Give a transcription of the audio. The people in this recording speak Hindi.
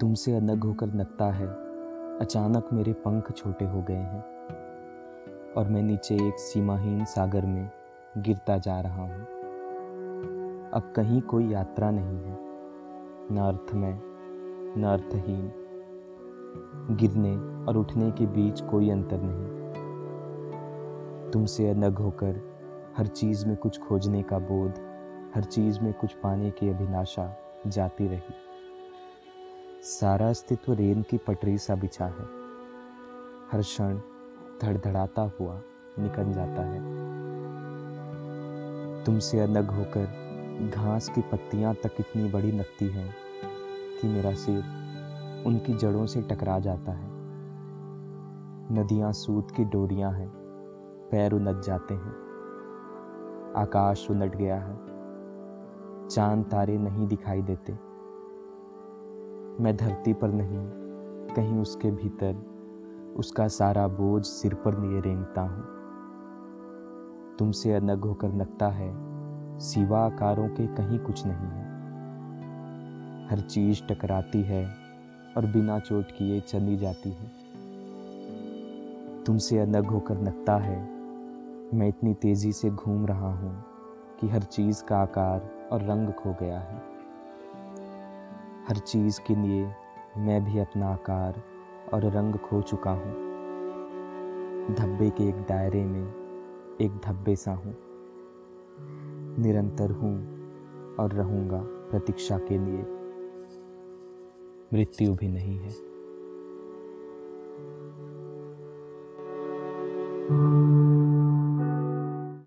तुमसे अलग होकर लगता है। अचानक मेरे पंख छोटे हो गए हैं और मैं नीचे एक सीमाहीन सागर में गिरता जा रहा हूँ। अब कहीं कोई यात्रा नहीं है। न अर्थ में न अर्थहीन। गिरने और उठने के बीच कोई अंतर नहीं। तुमसे अलग होकर हर चीज़ में कुछ खोजने का बोध, हर चीज़ में कुछ पाने की अभिलाषा जाती रही। सारा अस्तित्व रेल की पटरी सा बिछा है। हर क्षण धड़धड़ाता हुआ निकल जाता है। तुमसे अलग होकर घास की पत्तियाँ तक इतनी बड़ी लगती हैं कि मेरा सिर उनकी जड़ों से टकरा जाता है। नदियाँ सूत की डोरियाँ हैं, पैर उलझ जाते हैं। आकाश उलट गया है। चाँद तारे नहीं दिखाई देते। मैं धरती पर नहीं, कहीं उसके भीतर उसका सारा बोझ सिर पर लिए रेंगता हूँ। तुमसे अलग होकर लगता है, सिवा आकारों के कहीं कुछ नहीं है। हर चीज़ टकराती है और बिना चोट किए चली जाती है। तुमसे अलग होकर लगता है, मैं इतनी तेज़ी से घूम रहा हूँ कि हर चीज़ का आकार और रंग खो गया है। हर चीज़ के लिए मैं भी अपना आकार और रंग खो चुका हूँ। धब्बे के एक दायरे में एक धब्बे सा हूँ। निरंतर हूँ और रहूँगा प्रतीक्षा के लिए। मृत्यु भी नहीं है।